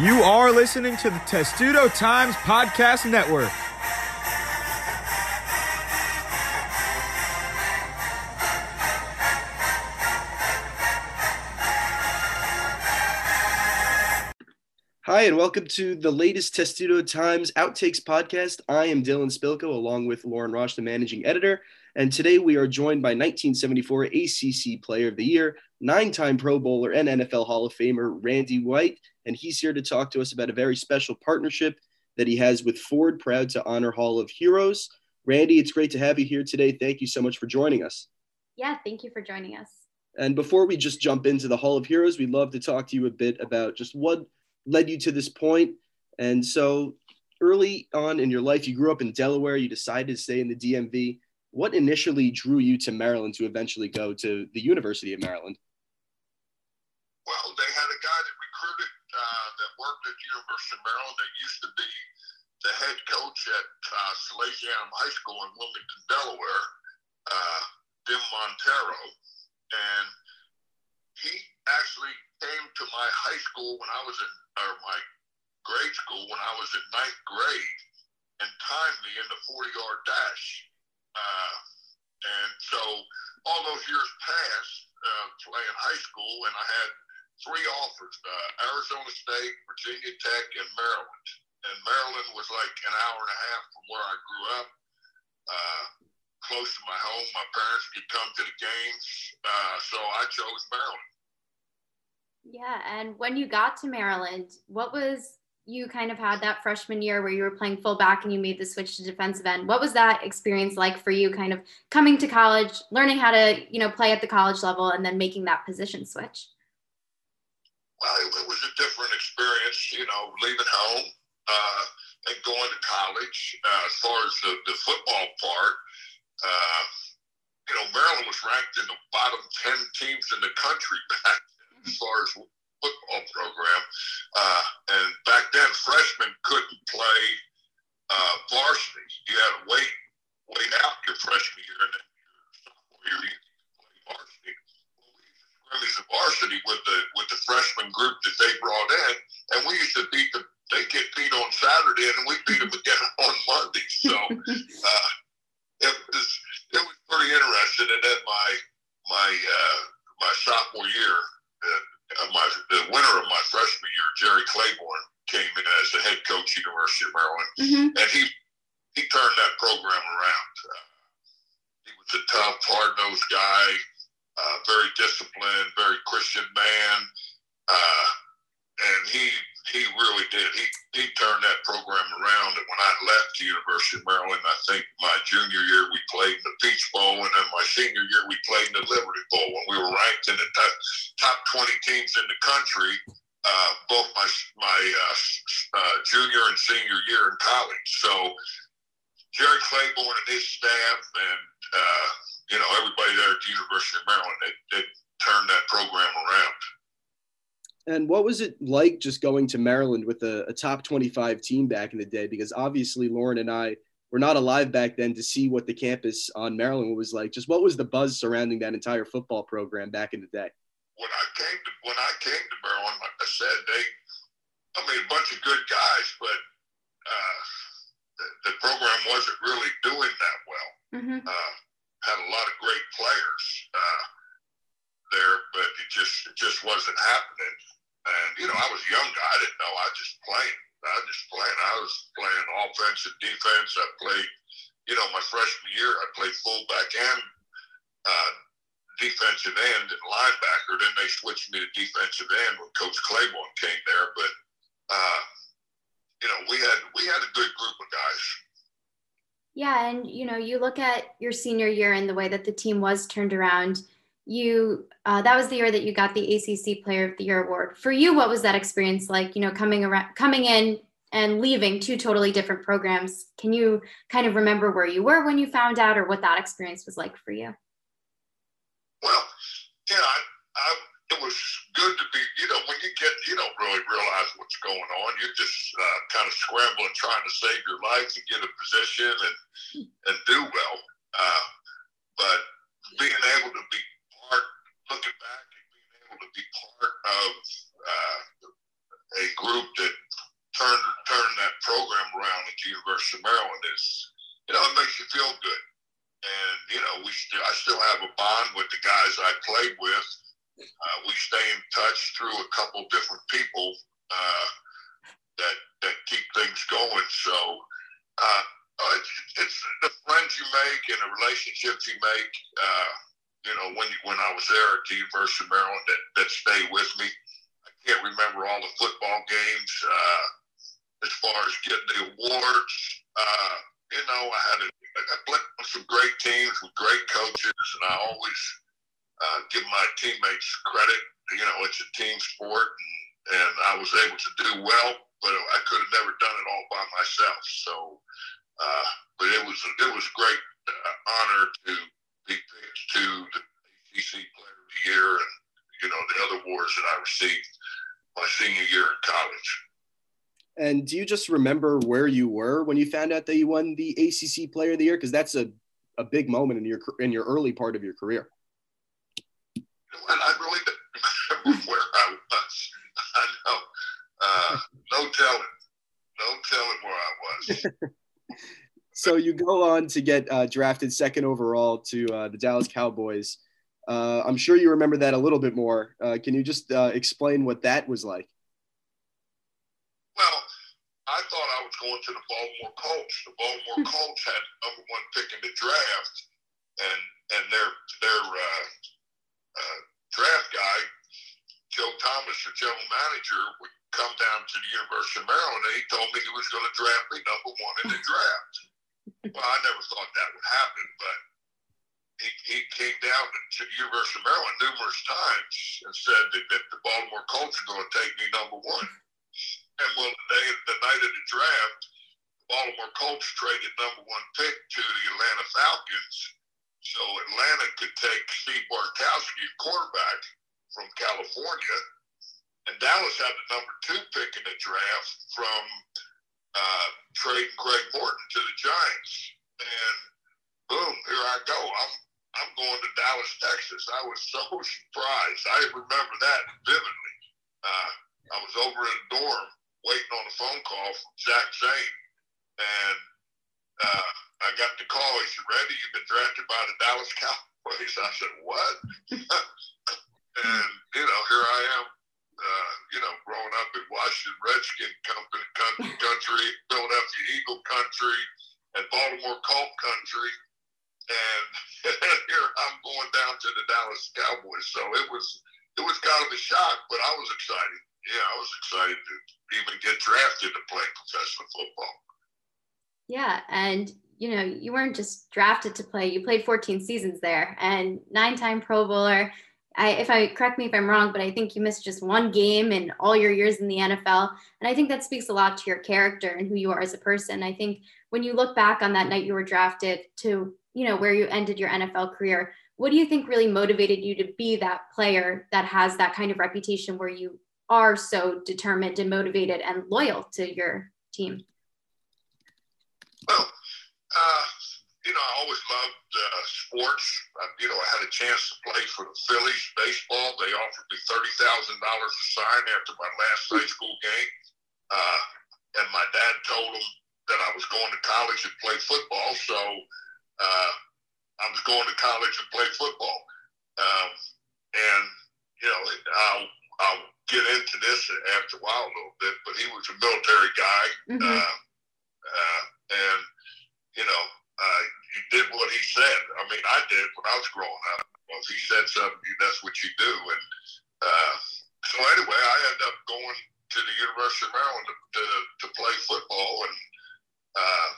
You are listening to the Testudo Times Podcast Network. Hi, and welcome to the latest Testudo Times Outtakes podcast. I am Dylan Spilko, along with Lauren Rosh, the managing editor. And today we are joined by 1974 ACC Player of the Year, nine time Pro Bowler, and NFL Hall of Famer Randy White. And he's here to talk to us about a very special partnership that he has with Ford, proud to honor Hall of Heroes. Randy, it's great to have you here today. Thank you so much for joining us. Yeah, thank you for joining us. And before we just jump into the Hall of Heroes, we'd love to talk to you a bit about just what led you to this point. And so early on in your life, you grew up in Delaware, you decided to stay in the DMV. What initially drew you to Maryland to eventually go to the University of Maryland? Well, they had a guy that recruited uh, that worked at the University of Maryland that used to be the head coach at uh, High School in Wilmington, Delaware, uh, Dim Montero. And he actually came to my high school when I was in, or my grade school when I was in ninth grade and timed me in the 40 yard dash. Uh, and so all those years passed uh, playing high school, and I had three offers uh, Arizona State, Virginia Tech, and Maryland. And Maryland was like an hour and a half from where I grew up, uh, close to my home. My parents could come to the games. Uh, so I chose Maryland. Yeah, and when you got to Maryland, what was you kind of had that freshman year where you were playing fullback and you made the switch to defensive end. What was that experience like for you kind of coming to college, learning how to, you know, play at the college level and then making that position switch? Well, it, was a different experience, you know, leaving home uh, and going to college. Uh, as far as the, the football part, uh, you know, Maryland was ranked in the bottom 10 teams in the country back as far as football program. Uh, and back then, freshmen couldn't play uh, varsity. You had to wait, wait out your freshman year and then your sophomore year you play varsity. Well, we used to scrimmage the varsity with the with the freshman group that they brought in, and we used to beat the. They get beat on Saturday, and we beat them again on Monday. So uh, it was it was pretty interesting. And then my my uh, my sophomore year, uh, my the winter of my freshman year, Jerry Claiborne came in as the head coach, University of Maryland, Mm-hmm. and he he turned that program around. Uh, he was a tough, hard nosed guy, uh, very disciplined, very Christian man, uh, and he he really did. He he turned that program around. And when I left the University of Maryland, I think my junior year we played in the Peach Bowl, and then my senior year we played in the Liberty Bowl. When we were ranked in the top, top 20 teams in the country, uh, both my my uh, uh, junior and senior year in college. So Jerry Claiborne and his staff, and uh, you know everybody there at the University of Maryland, they, they turned that program around. And what was it like just going to Maryland with a, a top 25 team back in the day? Because obviously Lauren and I were not alive back then to see what the campus on Maryland was like. Just what was the buzz surrounding that entire football program back in the day? when I came to when I came to Maryland, like I said, they, I mean, a bunch of good guys, but uh, the, the program wasn't really doing that well. Mm-hmm. Uh, had a lot of great players uh, there, but it just it just wasn't happening. And you know, I was young guy; I didn't know. I just playing. I just playing. I was playing offense and defense. I played, you know, my freshman year, I played fullback and uh, defensive end and linebacker. Then they switched me to defensive end when Coach Claiborne came there. But uh, you know, we had we had a good group of guys. Yeah, and you know, you look at your senior year and the way that the team was turned around. You uh, that was the year that you got the ACC Player of the Year award. For you, what was that experience like? You know, coming around, coming in and leaving two totally different programs. Can you kind of remember where you were when you found out, or what that experience was like for you? Well, yeah, I, I it was good to be, get, you don't really realize what's going on. You're just uh, kind of scrambling, trying to save your life and get a position and and do well. Uh, but being able to be part, looking back and being able to be part of uh, a group that turned turned that program around at the University of Maryland is, you know, it makes you feel good. And you know, we still, I still have a bond with the guys I played with uh, we stay in touch through a couple different people uh, that that keep things going. So uh, it's, it's, the friends you make and the relationships you make. Uh, you know, when when I was there at the University of Maryland, that that stay with me. I can't remember all the football games. Uh, as far as getting the awards, uh, you know, I had a, I played with some great teams with great coaches, and I always uh, give my teammates credit. You know, it's a team sport, and, and I was able to do well, but I could have never done it all by myself. So, uh, but it was it was great uh, honor to picked to the ACC Player of the Year, and you know the other awards that I received my senior year in college. And do you just remember where you were when you found out that you won the ACC Player of the Year? Because that's a, a big moment in your in your early part of your career and I really don't remember where I was. I know. Uh, no telling. No telling where I was. so you go on to get uh, drafted second overall to uh, the Dallas Cowboys. Uh, I'm sure you remember that a little bit more. Uh, can you just uh, explain what that was like? Well, I thought I was going to the Baltimore Colts. The Baltimore Colts had number one pick in the draft, and and their their uh, draft guy, Joe Thomas, the general manager, would come down to the University of Maryland and he told me he was going to draft me number one in the draft. Well, I never thought that would happen, but he, he came down to the University of Maryland numerous times and said that, that the Baltimore Colts are going to take me number one. And well, the, day, the night of the draft, the Baltimore Colts traded number one pick to the Atlanta Falcons so Atlanta could take Steve Bartkowski, quarterback from California, and Dallas had the number two pick in the draft from uh, trading Craig Morton to the Giants. And boom, here I go. I'm I'm going to Dallas, Texas. I was so surprised. I remember that vividly. Uh, I was over in a dorm waiting on a phone call from Zach Zane, and uh, I got the call. He said, Randy, you've been drafted by the Dallas Cowboys. I said, what? and, you know, here I am, uh, you know, growing up in Washington Redskin company, country, Philadelphia Eagle country, and Baltimore Colt country. And here I'm going down to the Dallas Cowboys. So it was it was kind of a shock, but I was excited. Yeah, I was excited to even get drafted to play professional football. Yeah, and you know, you weren't just drafted to play. You played 14 seasons there and nine-time Pro Bowler. I, if I correct me if I'm wrong, but I think you missed just one game in all your years in the NFL, and I think that speaks a lot to your character and who you are as a person. I think when you look back on that night you were drafted to, you know, where you ended your NFL career, what do you think really motivated you to be that player that has that kind of reputation where you are so determined and motivated and loyal to your team? Well, uh, you know, I always loved uh, sports. Uh, you know, I had a chance to play for the Phillies baseball. They offered me thirty thousand dollars to sign after my last high school game, uh, and my dad told them that I was going to college and play football. So uh, I was going to college and play football. Um, and you know, I'll I'll get into this after a while a little bit, but he was a military guy. Mm-hmm. Uh, uh, and you know, uh, you did what he said. I mean, I did when I was growing up. Well, if he said something, that's what you do. And uh, so anyway, I ended up going to the University of Maryland to, to, to play football, and uh,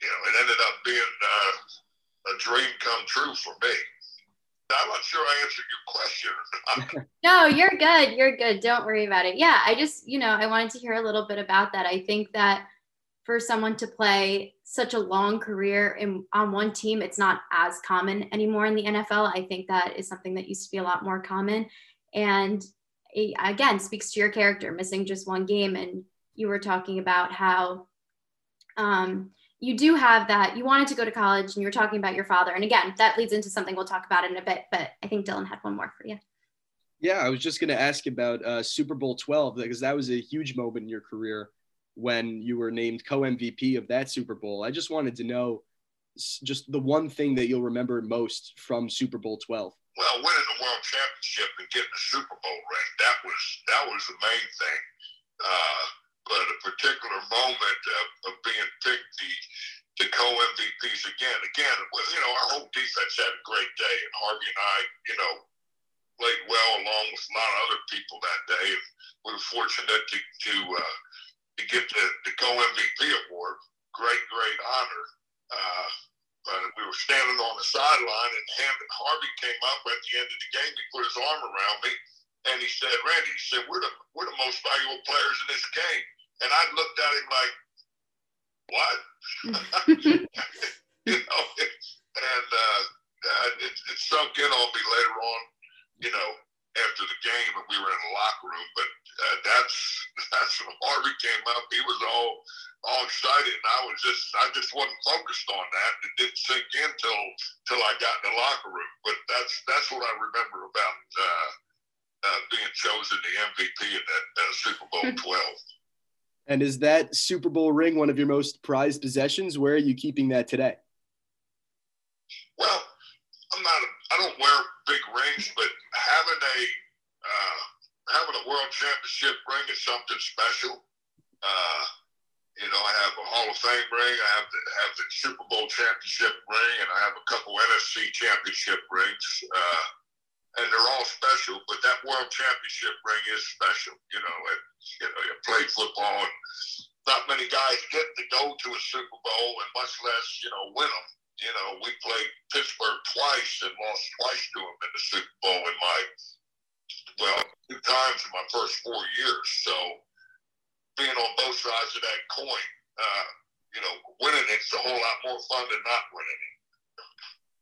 you know, it ended up being uh, a dream come true for me. I'm not sure I answered your question. no, you're good. You're good. Don't worry about it. Yeah, I just, you know, I wanted to hear a little bit about that. I think that for someone to play such a long career in on one team, it's not as common anymore in the NFL. I think that is something that used to be a lot more common. And it, again, speaks to your character, missing just one game. And you were talking about how um, you do have that you wanted to go to college and you were talking about your father and again that leads into something we'll talk about in a bit but i think dylan had one more for you yeah i was just going to ask about uh, super bowl 12 because that was a huge moment in your career when you were named co-mvp of that super bowl i just wanted to know just the one thing that you'll remember most from super bowl 12 well winning the world championship and getting the super bowl ring that was that was the main thing uh, but a particular moment of, of being picked the the co-MVPs again. Again, was, you know, our whole defense had a great day, and Harvey and I, you know, played well along with a lot of other people that day. We were fortunate to to uh, to get the, the co-MVP award. Great, great honor. Uh, but we were standing on the sideline, and Harvey came up at the end of the game. He put his arm around me, and he said, "Randy," he said, "We're the we're the most valuable players in this game." And I looked at him like, what? you know, and uh, it, it sunk in on me later on, you know, after the game, and we were in the locker room. But uh, that's that's when Harvey came up. He was all all excited, and I was just I just wasn't focused on that. It didn't sink in till till I got in the locker room. But that's that's what I remember about uh, uh, being chosen the MVP in that uh, Super Bowl twelve. And is that Super Bowl ring one of your most prized possessions? Where are you keeping that today? Well, I'm not. A, I don't wear big rings, but having a uh, having a World Championship ring is something special. Uh, you know, I have a Hall of Fame ring. I have the, have the Super Bowl championship ring, and I have a couple NFC championship rings. Uh, and they're all special, but that world championship ring is special. You know, and, you know, you play football, and not many guys get to go to a Super Bowl, and much less, you know, win them. You know, we played Pittsburgh twice and lost twice to them in the Super Bowl in my, well, two times in my first four years. So being on both sides of that coin, uh, you know, winning it's a whole lot more fun than not winning it.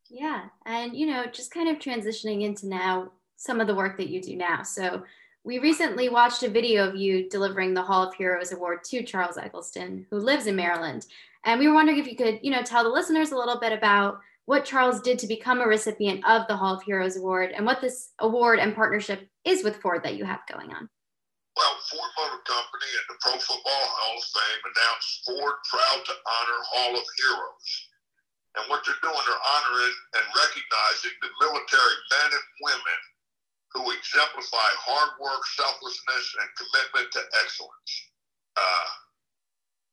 Yeah. And, you know, just kind of transitioning into now some of the work that you do now. So, we recently watched a video of you delivering the Hall of Heroes Award to Charles Eggleston, who lives in Maryland. And we were wondering if you could, you know, tell the listeners a little bit about what Charles did to become a recipient of the Hall of Heroes Award and what this award and partnership is with Ford that you have going on. Well, Ford Motor Company and the Pro Football Hall of Fame announced Ford proud to honor Hall of Heroes. And what they're doing, they're honoring and recognizing the military men and women who exemplify hard work, selflessness, and commitment to excellence. Uh,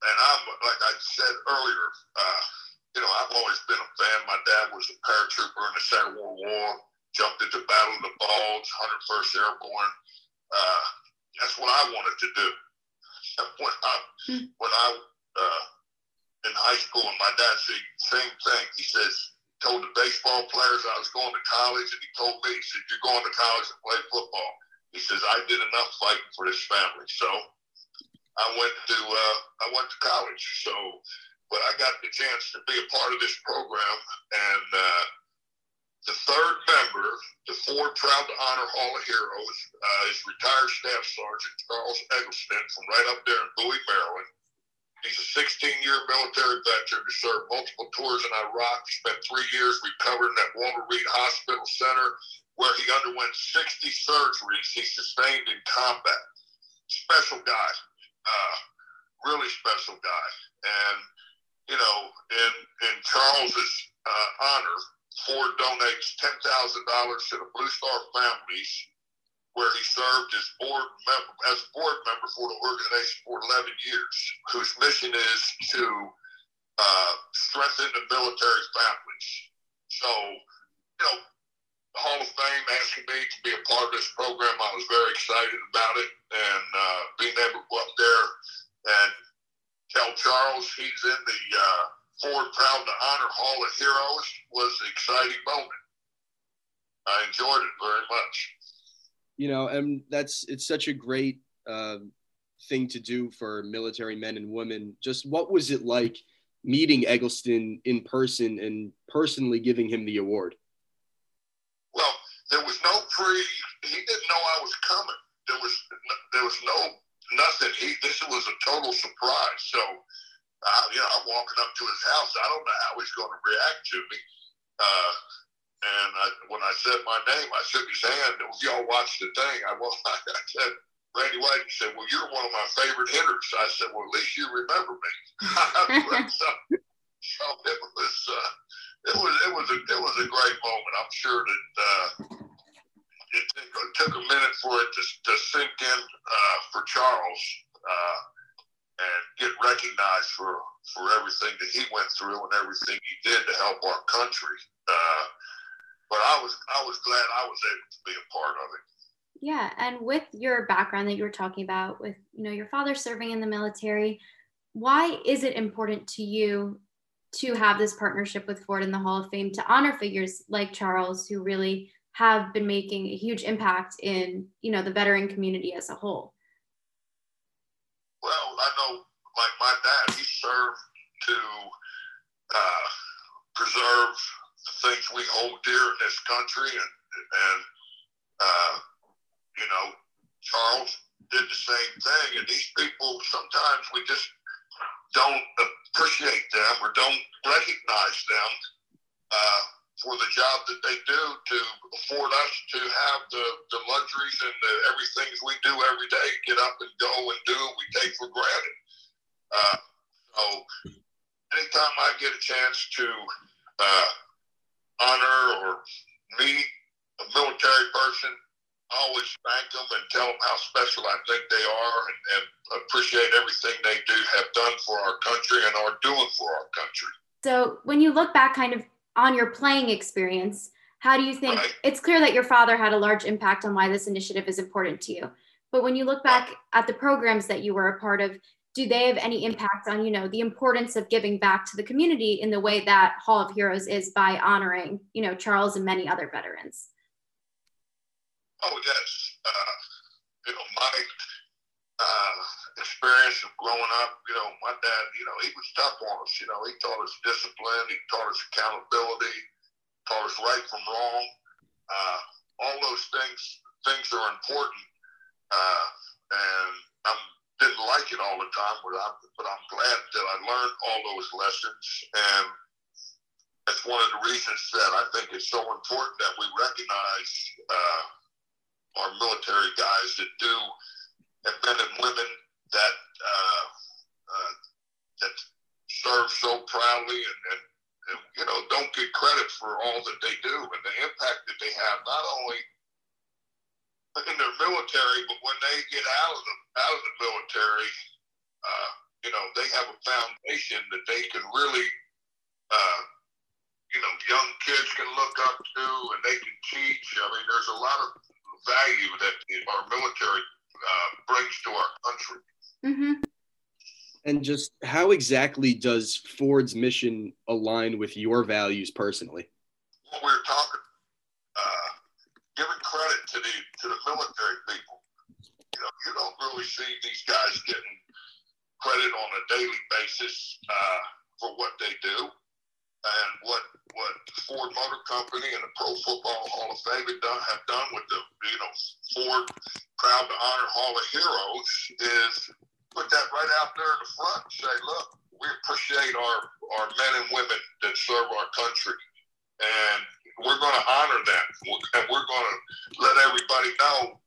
and I'm, like I said earlier, uh, you know, I've always been. My dad was a paratrooper in the Second World War, jumped into Battle of the Bulge, 101st Airborne. Uh, that's what I wanted to do. When I, hmm. when I uh, in high school, and my dad said same thing. He says, told the baseball players I was going to college, and he told me, he said, you're going to college to play football. He says, I did enough fighting for this family. So I went to, uh, I went to college. So, but I got the chance to be a part of this program, and uh, the third member, the Ford Proud to Honor Hall of Heroes, uh, is retired Staff Sergeant Charles Eggleston from right up there in Bowie, Maryland. He's a 16 year military veteran who served multiple tours in Iraq. He spent three years recovering at Walter Reed Hospital Center, where he underwent 60 surgeries he sustained in combat. Special guy, uh, really special guy. And, you know, in, in Charles's uh, honor, Ford donates $10,000 to the Blue Star families where he served as board member as board member for the organization for 11 years, whose mission is to uh, strengthen the military families. So, you know, the Hall of Fame asking me to be a part of this program, I was very excited about it, and uh, being able to go up there and tell Charles he's in the uh, Ford Proud to Honor Hall of Heroes was an exciting moment. I enjoyed it very much. You know, and that's it's such a great uh, thing to do for military men and women. Just what was it like meeting Eggleston in person and personally giving him the award? Well, there was no pre. He didn't know I was coming. There was there was no nothing. He this was a total surprise. So, uh, you know, I'm walking up to his house. I don't know how he's going to react to me. Uh, and I, when I said my name, I shook his hand. Y'all watched the thing. I, well, I said, Randy White he said, "Well, you're one of my favorite hitters." I said, "Well, at least you remember me." so, so, it was uh, it was it was a it was a great moment. I'm sure that uh, it, it, took a minute for it to, to sink in uh, for Charles uh, and get recognized for for everything that he went through and everything he did to help our country. Uh, but I was I was glad I was able to be a part of it. Yeah, and with your background that you were talking about, with you know your father serving in the military, why is it important to you to have this partnership with Ford in the Hall of Fame to honor figures like Charles, who really have been making a huge impact in you know the veteran community as a whole? Well, I know, like my dad, he served to uh, preserve the things we hold dear in this country, and and uh, you know, Charles did the same thing. And these people, sometimes we just don't appreciate them or don't recognize them uh, for the job that they do to afford us to have the, the luxuries and the everything we do every day, get up and go and do, we take for granted. Uh, so anytime I get a chance to uh, honor or meet a military person, I always thank them and tell them how special I think they are and, and appreciate everything they do have done for our country and are doing for our country. So, when you look back kind of on your playing experience, how do you think right. it's clear that your father had a large impact on why this initiative is important to you? But when you look back at the programs that you were a part of, do they have any impact on you know the importance of giving back to the community in the way that hall of heroes is by honoring you know charles and many other veterans Oh yes, uh, you know my uh, experience of growing up. You know, my dad. You know, he was tough on us. You know, he taught us discipline. He taught us accountability. Taught us right from wrong. Uh, all those things things are important. Uh, and I didn't like it all the time, but I'm but I'm glad that I learned all those lessons and that's one of the reasons that I think it's so important that we recognize uh, our military guys that do, and men and women that uh, uh, that serve so proudly and, and, and, you know don't get credit for all that they do and the impact that they have not only in their military but when they get out of the out of the military uh, you know they have a foundation that they can really uh, you know young kids can look up to and they can teach. I mean there's a lot of value that our military uh, brings to our country. Mm-hmm. And just how exactly does Ford's mission align with your values personally? What we're talking, uh, giving credit to the to the military people. You know, you don't really see these guys getting credit on a daily basis uh, for what they do and what what Ford Motor Company and the Pro Football Hall of Fame have done, have done with the you know Ford Proud to Honor Hall of Heroes is put that right out there in the front and say, look, we appreciate our our men and women that serve our country, and we're going to honor them, and we're going to let everybody know.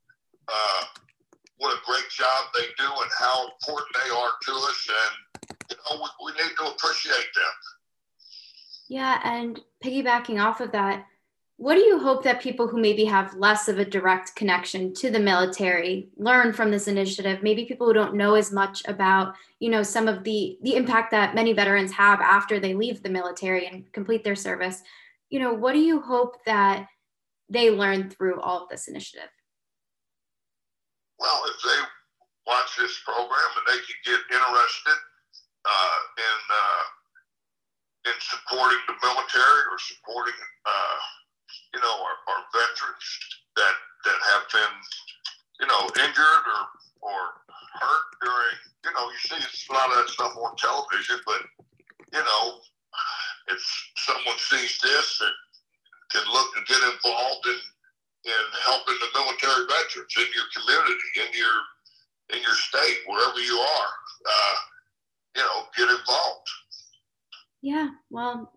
Uh, what a great job they do and how important they are to us, and you know we, we need to appreciate them. Yeah, and piggybacking off of that, what do you hope that people who maybe have less of a direct connection to the military learn from this initiative? Maybe people who don't know as much about, you know, some of the the impact that many veterans have after they leave the military and complete their service. You know, what do you hope that they learn through all of this initiative? Well, if they watch this program and they can get interested uh, in uh, in supporting the military or supporting, uh, you know, our, our veterans that that have been, you know, injured or or hurt during. You know, you see a lot of that stuff on television, but you know, if someone sees this and can look and get involved in in helping the military veterans in your community, in your in your state, wherever you are, uh, you know, get involved. Yeah. Well,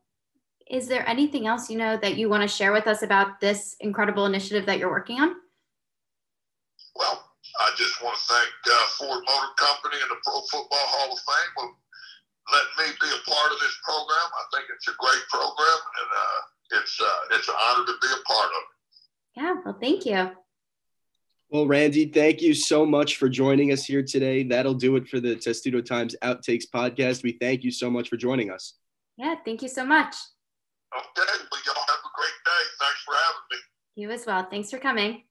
is there anything else you know that you want to share with us about this incredible initiative that you're working on? Well, I just want to thank uh, Ford Motor Company and the Pro Football Hall of Fame for letting me be a part of this program. I think it's a great program, and uh, it's uh, it's an honor to be a part of it. Yeah. Well, thank you. Well, Randy, thank you so much for joining us here today. That'll do it for the Testudo Times Outtakes podcast. We thank you so much for joining us. Yeah, thank you so much. Okay, well, y'all have a great day. Thanks for having me. You as well. Thanks for coming.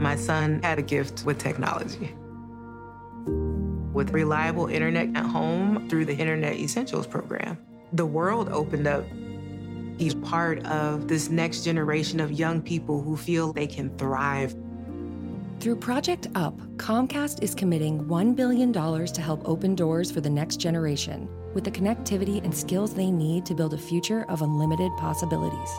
My son had a gift with technology. With reliable internet at home through the Internet Essentials program, the world opened up He's part of this next generation of young people who feel they can thrive. Through Project UP, Comcast is committing $1 billion to help open doors for the next generation with the connectivity and skills they need to build a future of unlimited possibilities.